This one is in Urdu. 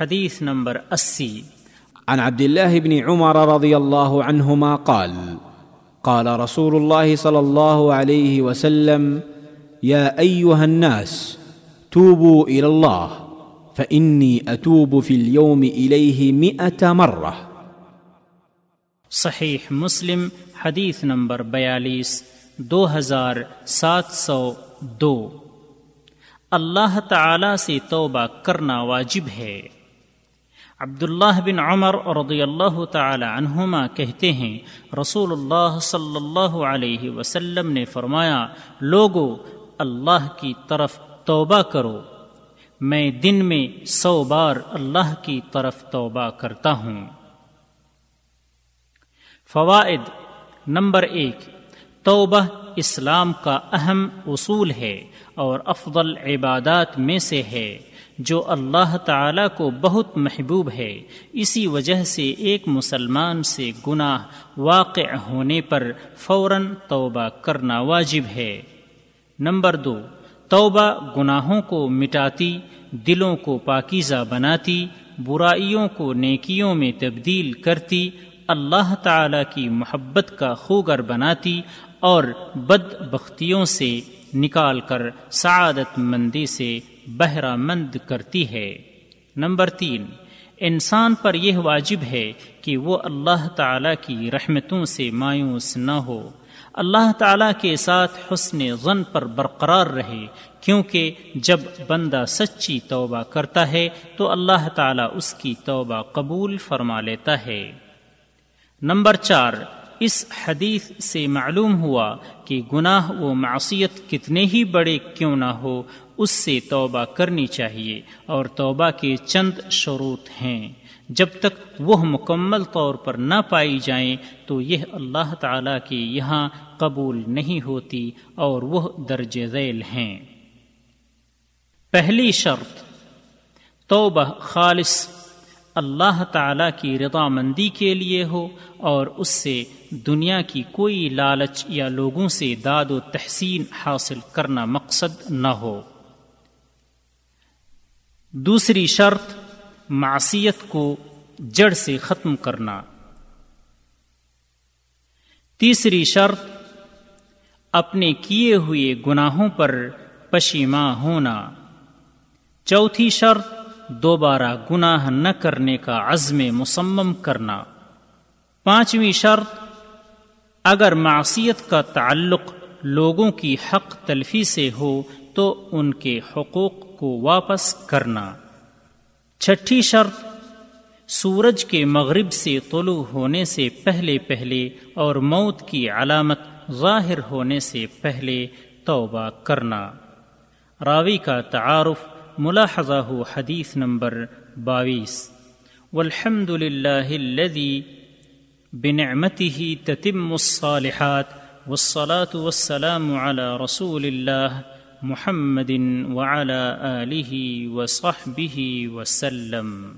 حدیث نمبر اسی۔ عن عبد الله بن عمر رضي الله عنهما قال قال رسول الله صلى الله عليه وسلم يا ايها الناس توبوا الى الله فاني اتوب في اليوم اليه مئه مره صحیح مسلم حدیث نمبر بیالیس دو ہزار سات سو دو۔ اللہ تعالی سے توبہ کرنا واجب ہے۔ عبداللہ بن عمر رضی اللہ تعالی عنہما کہتے ہیں رسول اللہ صلی اللہ علیہ وسلم نے فرمایا، لوگو، اللہ کی طرف توبہ کرو۔ میں دن میں سو بار اللہ کی طرف توبہ کرتا ہوں۔ فوائد نمبر ایک، توبہ اسلام کا اہم اصول ہے اور افضل عبادات میں سے ہے۔ جو اللہ تعالی کو بہت محبوب ہے، اسی وجہ سے ایک مسلمان سے گناہ واقع ہونے پر فوراً توبہ کرنا واجب ہے۔ نمبر دو، توبہ گناہوں کو مٹاتی، دلوں کو پاکیزہ بناتی، برائیوں کو نیکیوں میں تبدیل کرتی، اللہ تعالی کی محبت کا خوگر بناتی اور بد بختیوں سے نکال کر سعادت مندی سے بہرہ مند کرتی ہے۔ نمبر تین، انسان پر یہ واجب ہے کہ وہ اللہ تعالی کی رحمتوں سے مایوس نہ ہو۔ اللہ تعالی کے ساتھ حسن غن پر برقرار رہے، کیونکہ جب بندہ سچی توبہ کرتا ہے تو اللہ تعالی اس کی توبہ قبول فرما لیتا ہے۔ نمبر چار اس حدیث سے معلوم ہوا کہ گناہ و معصیت کتنے ہی بڑے کیوں نہ ہو، اس سے توبہ کرنی چاہیے اور توبہ کے چند شروط ہیں۔ جب تک وہ مکمل طور پر نہ پائی جائیں، تو یہ اللہ تعالی کے یہاں قبول نہیں ہوتی اور وہ درج ذیل ہیں۔ پہلی شرط، توبہ خالص اللہ تعالی کی رضا مندی کے لیے ہو اور اس سے دنیا کی کوئی لالچ یا لوگوں سے داد و تحسین حاصل کرنا مقصد نہ ہو۔ دوسری شرط، معصیت کو جڑ سے ختم کرنا۔ تیسری شرط، اپنے کیے ہوئے گناہوں پر پشیماں ہونا۔ چوتھی شرط دوبارہ گناہ نہ کرنے کا عزم مسمم کرنا۔ پانچویں شرط، اگر معصیت کا تعلق لوگوں کی حق تلفی سے ہو تو ان کے حقوق کو واپس کرنا۔ چھٹی شرط، سورج کے مغرب سے طلوع ہونے سے پہلے پہلے اور موت کی علامت ظاہر ہونے سے پہلے توبہ کرنا۔ راوی کا تعارف ملاحظہ حدیث نمبر باویس۔ والحمد للہ الذي بنعمته تتم الصالحات والصلاة والسلام على رسول الله محمد وعلى آله وصحبه وسلم۔